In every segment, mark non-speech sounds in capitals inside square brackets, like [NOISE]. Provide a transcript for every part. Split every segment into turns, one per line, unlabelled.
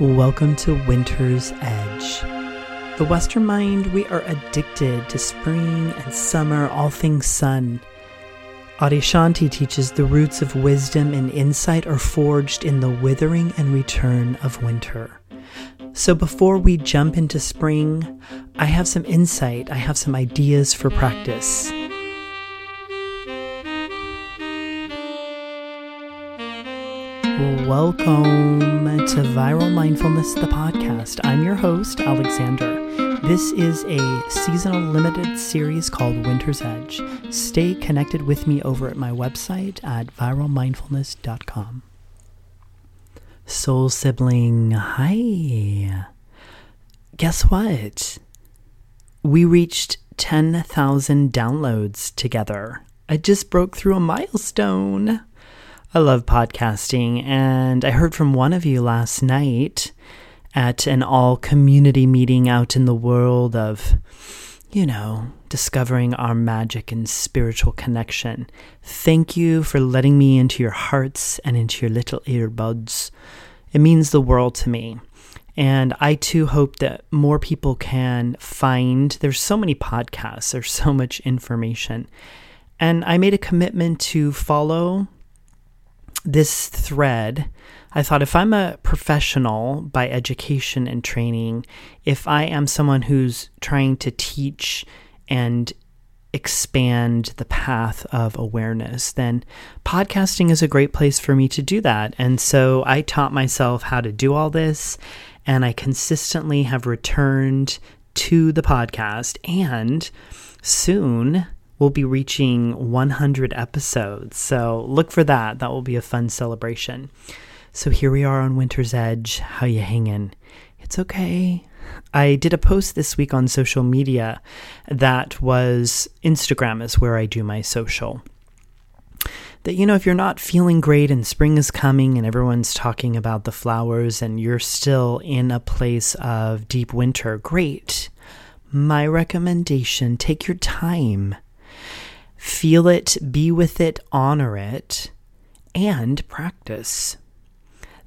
Welcome to Winter's Edge. The Western mind, we are addicted to spring and summer, all things sun. Adyashanti teaches the roots of wisdom and insight are forged in the withering and return of winter. So before we jump into spring, I have some insight, I have some ideas for practice. Welcome to Viral Mindfulness, the podcast. I'm your host, Alexander. This is a seasonal limited series called Winter's Edge. Stay connected with me over at my website at viralmindfulness.com. Soul sibling, hi. Guess what? We reached 10,000 downloads together. I just broke through a milestone. I love podcasting, and I heard from one of you last night at an all community meeting out in the world of, you know, discovering our magic and spiritual connection. Thank you for letting me into your hearts and into your little earbuds. It means the world to me. And I too hope that more people can find. There's so many podcasts, there's so much information. And I made a commitment to follow this thread, I thought if I'm a professional by education and training, if I am someone who's trying to teach and expand the path of awareness, then podcasting is a great place for me to do that. And so I taught myself how to do all this, and I consistently have returned to the podcast. And soon, we'll be reaching 100 episodes. So look for that. That will be a fun celebration. So here we are on Winter's Edge. How you hanging? It's okay. I did a post this week on social media that was Instagram is where I do my social. That, you know, if you're not feeling great and spring is coming and everyone's talking about the flowers and you're still in a place of deep winter, great. My recommendation take your time Feel it, be with it, honor it, and practice.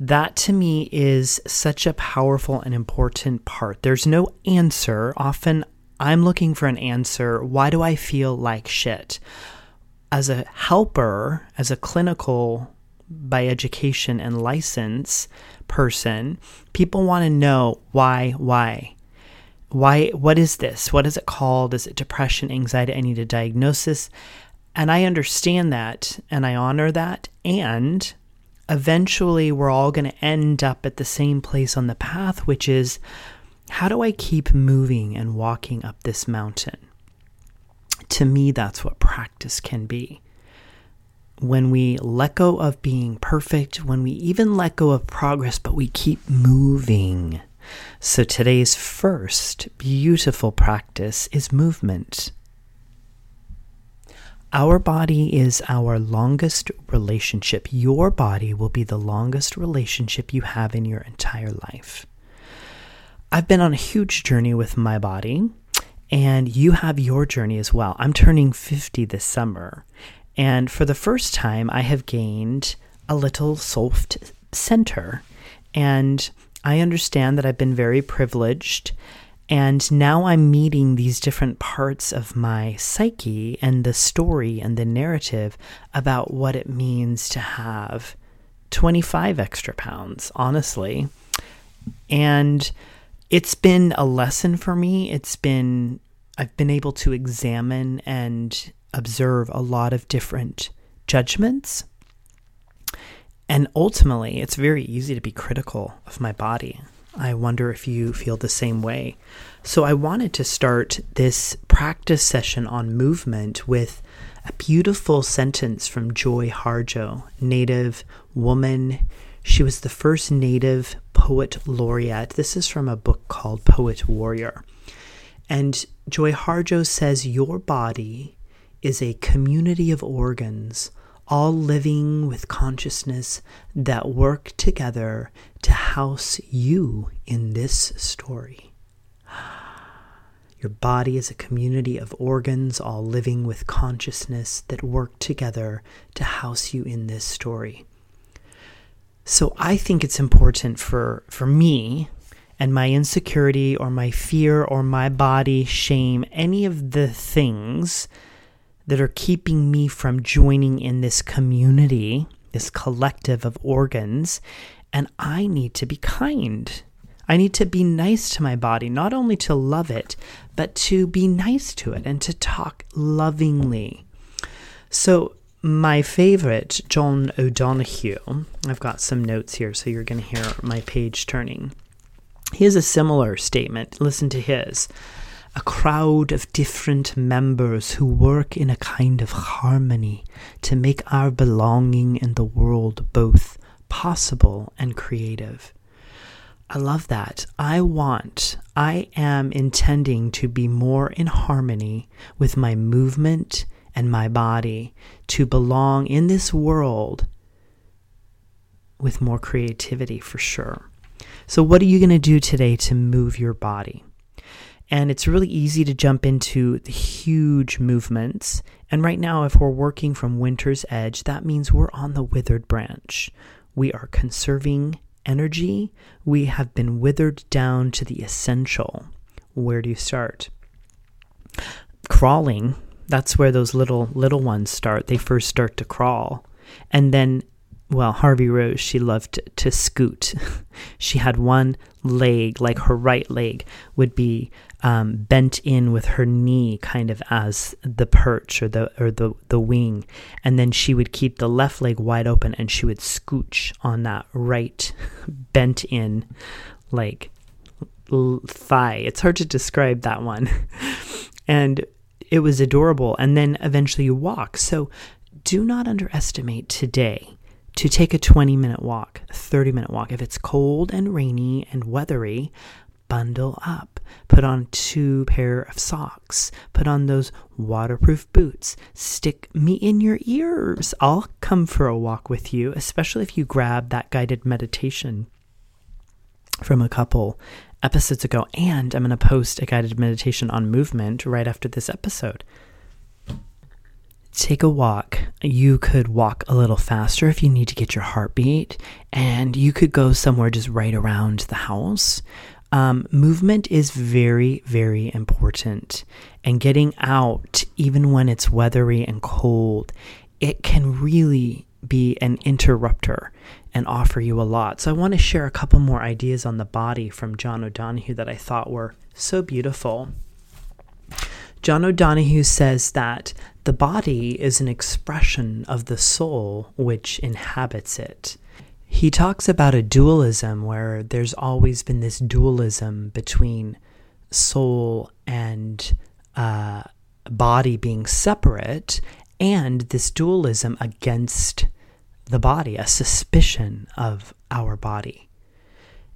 That to me is such a powerful and important part. There's no answer. Often I'm looking for an answer. Why do I feel like shit? As a helper, as a clinical by education and license person, people want to know why, why why what is this? What is it called? Is it depression anxiety? I need a diagnosis. And i understand that and i honor that. And eventually we're all going to end up at the same place on the path which is how do i keep moving and walking up this mountain? To me that's what practice can be. When we let go of being perfect when we even let go of progress but we keep moving so today's first beautiful practice is movement. Our body is our longest relationship. Your body will be the longest relationship you have in your entire life. I've been on a huge journey with my body, and you have your journey as well. I'm turning 50 this summer, and for the first time, I have gained a little soft center. And I understand that I've been very privileged. And now I'm meeting these different parts of my psyche and the story and the narrative about what it means to have 25 extra pounds, honestly. And it's been a lesson for me. It's been, I've been able to examine and observe a lot of different judgments and ultimately, it's very easy to be critical of my body. I wonder if you feel the same way. So, I wanted to start this practice session on movement with a beautiful sentence from Joy Harjo, Native woman. She was the first Native poet laureate. This is from a book called Poet Warrior. And Joy Harjo says, Your body is a community of organs all living with consciousness that work together to house you in this story. Your body is a community of organs all living with consciousness that work together to house you in this story. So I think it's important for for me and my insecurity or my fear or my body shame, any of the things that are keeping me from joining in this community, this collective of organs, and I need to be kind. I need to be nice to my body, not only to love it, but to be nice to it and to talk lovingly. So my favorite, John O'Donohue, I've got some notes here, so you're going to hear my page turning. He has a similar statement. Listen to his. A crowd of different members who work in a kind of harmony to make our belonging in the world both possible and creative. I love that. I want, I am intending to be more in harmony with my movement and my body to belong in this world with more creativity for sure. So, what are you going to do today to move your body? And it's really easy to jump into the huge movements. And right now, if we're working from winter's edge, that means we're on the withered branch. We are conserving energy. We have been withered down to the essential. Where do you start? Crawling that's where those little little ones start. They first start to crawl. And then well, Harvey Rose, she loved to scoot. [LAUGHS] she had one leg, like her right leg, would be um, bent in with her knee, kind of as the perch or the or the the wing, and then she would keep the left leg wide open, and she would scooch on that right [LAUGHS] bent in, like thigh. It's hard to describe that one, [LAUGHS] and it was adorable. And then eventually you walk. So do not underestimate today to take a 20 minute walk, 30 minute walk. If it's cold and rainy and weathery, bundle up. Put on two pair of socks. Put on those waterproof boots. Stick me in your ears. I'll come for a walk with you, especially if you grab that guided meditation from a couple episodes ago, and I'm going to post a guided meditation on movement right after this episode. Take a walk. You could walk a little faster if you need to get your heartbeat, and you could go somewhere just right around the house. Um, movement is very, very important, and getting out, even when it's weathery and cold, it can really be an interrupter and offer you a lot. So I want to share a couple more ideas on the body from John O'Donohue that I thought were so beautiful. John O'Donohue says that the body is an expression of the soul which inhabits it. He talks about a dualism where there's always been this dualism between soul and uh, body being separate, and this dualism against the body, a suspicion of our body.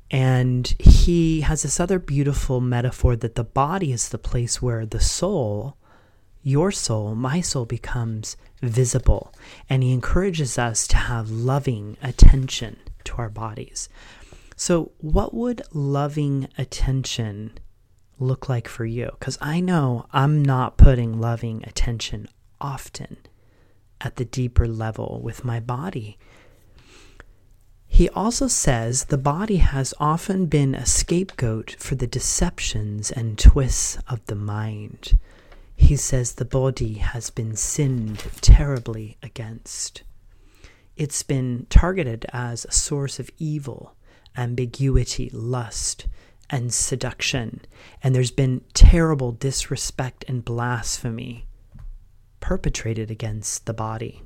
And he has this other beautiful metaphor that the body is the place where the soul, your soul, my soul, becomes visible. And he encourages us to have loving attention to our bodies. So, what would loving attention look like for you? Because I know I'm not putting loving attention often at the deeper level with my body. He also says the body has often been a scapegoat for the deceptions and twists of the mind. He says the body has been sinned terribly against. It's been targeted as a source of evil, ambiguity, lust, and seduction, and there's been terrible disrespect and blasphemy perpetrated against the body.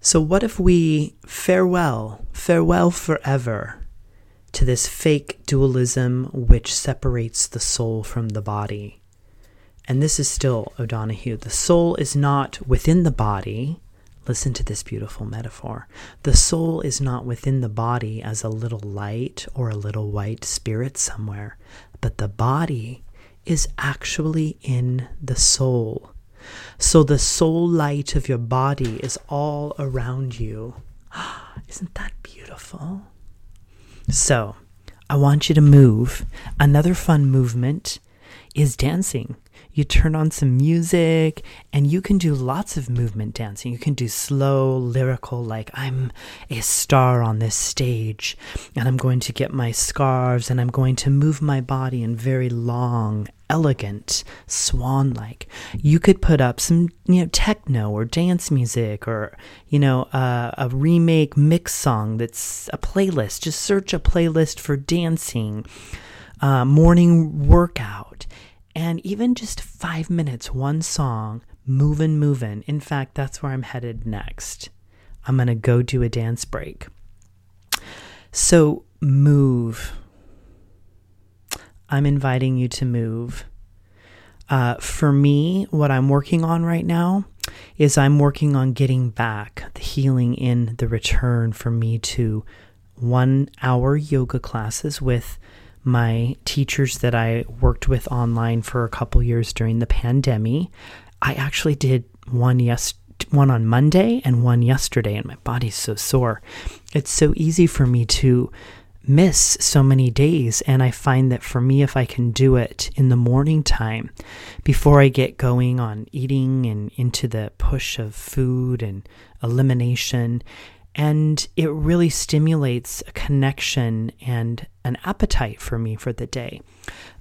So, what if we farewell, farewell forever to this fake dualism which separates the soul from the body? And this is still O'Donohue. The soul is not within the body. Listen to this beautiful metaphor. The soul is not within the body as a little light or a little white spirit somewhere, but the body is actually in the soul. So the soul light of your body is all around you. [GASPS] Isn't that beautiful? So, I want you to move. Another fun movement is dancing. You turn on some music and you can do lots of movement dancing. You can do slow, lyrical, like I'm a star on this stage and I'm going to get my scarves and I'm going to move my body in very long, elegant, swan like. You could put up some, you know, techno or dance music or, you know, uh, a remake mix song that's a playlist. Just search a playlist for dancing, uh, morning workout and even just five minutes, one song, moving, moving. In fact, that's where I'm headed next. I'm going to go do a dance break. So, move. I'm inviting you to move. Uh, for me, what I'm working on right now is I'm working on getting back the healing in the return for me to one hour yoga classes with my teachers that I worked with online for a couple years during the pandemic. I actually did one yes one on Monday and one yesterday and my body's so sore. It's so easy for me to miss so many days and I find that for me if I can do it in the morning time before I get going on eating and into the push of food and elimination and it really stimulates a connection and an appetite for me for the day.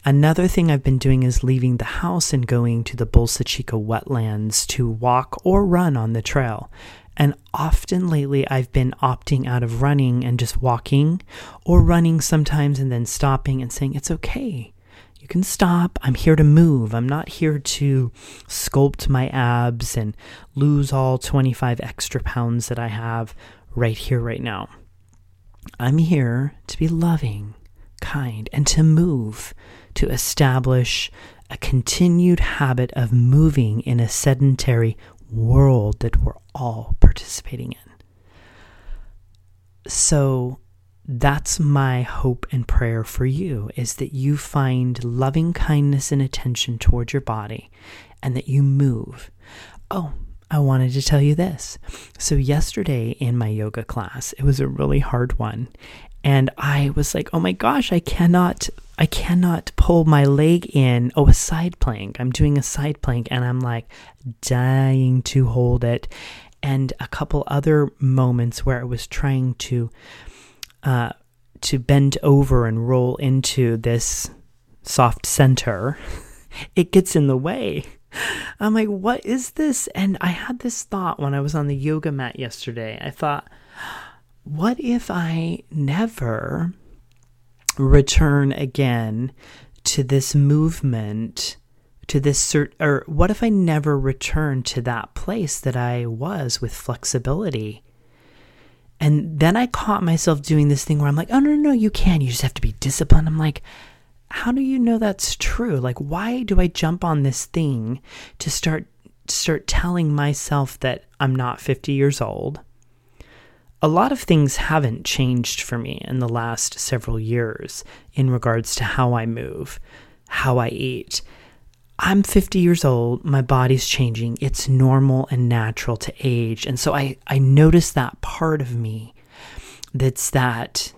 Another thing I've been doing is leaving the house and going to the Bolsa Chica wetlands to walk or run on the trail. And often lately, I've been opting out of running and just walking, or running sometimes and then stopping and saying, It's okay. You can stop. I'm here to move. I'm not here to sculpt my abs and lose all 25 extra pounds that I have right here, right now. I'm here to be loving, kind, and to move, to establish a continued habit of moving in a sedentary world that we're all participating in. So that's my hope and prayer for you is that you find loving kindness and attention toward your body and that you move. Oh, I wanted to tell you this. So, yesterday in my yoga class, it was a really hard one. And I was like, oh my gosh, I cannot, I cannot pull my leg in. Oh, a side plank. I'm doing a side plank and I'm like dying to hold it. And a couple other moments where I was trying to, uh, to bend over and roll into this soft center, [LAUGHS] it gets in the way. I'm like, what is this? And I had this thought when I was on the yoga mat yesterday. I thought, what if I never return again to this movement, to this cert, or what if I never return to that place that I was with flexibility? And then I caught myself doing this thing where I'm like, oh, no, no, no, you can. You just have to be disciplined. I'm like, how do you know that's true? Like, why do I jump on this thing to start start telling myself that I'm not 50 years old? A lot of things haven't changed for me in the last several years in regards to how I move, how I eat. I'm 50 years old, my body's changing. It's normal and natural to age. And so I, I notice that part of me that's that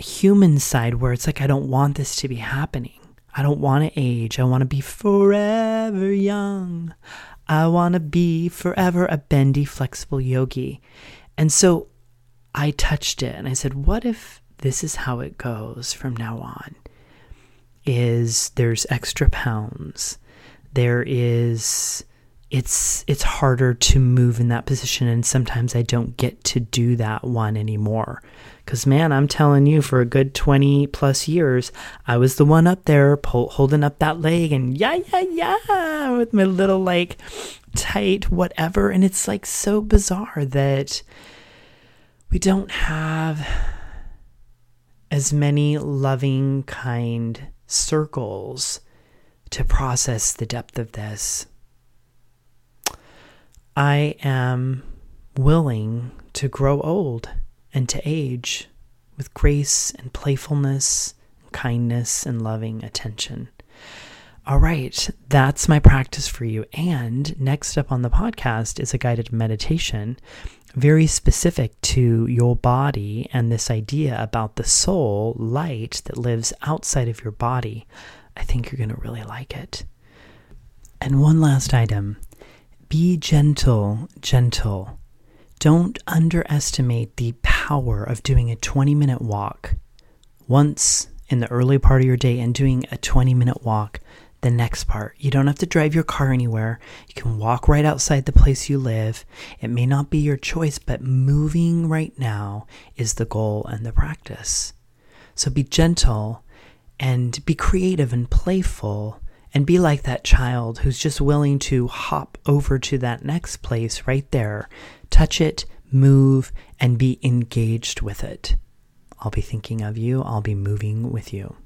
human side where it's like, I don't want this to be happening. I don't want to age. I want to be forever young. I want to be forever a bendy, flexible yogi. And so I touched it and I said, what if this is how it goes from now on? Is there's extra pounds. There is it's it's harder to move in that position and sometimes I don't get to do that one anymore. Cuz man, I'm telling you for a good 20 plus years, I was the one up there pull, holding up that leg and yeah yeah yeah with my little like tight whatever and it's like so bizarre that we don't have as many loving kind circles to process the depth of this I am willing to grow old and to age with grace and playfulness, kindness and loving attention. All right, that's my practice for you. And next up on the podcast is a guided meditation very specific to your body and this idea about the soul light that lives outside of your body. I think you're going to really like it. And one last item be gentle, gentle. Don't underestimate the power of doing a 20 minute walk once in the early part of your day and doing a 20 minute walk the next part. You don't have to drive your car anywhere. You can walk right outside the place you live. It may not be your choice, but moving right now is the goal and the practice. So be gentle and be creative and playful and be like that child who's just willing to hop over to that next place right there, touch it, move, and be engaged with it. I'll be thinking of you. I'll be moving with you.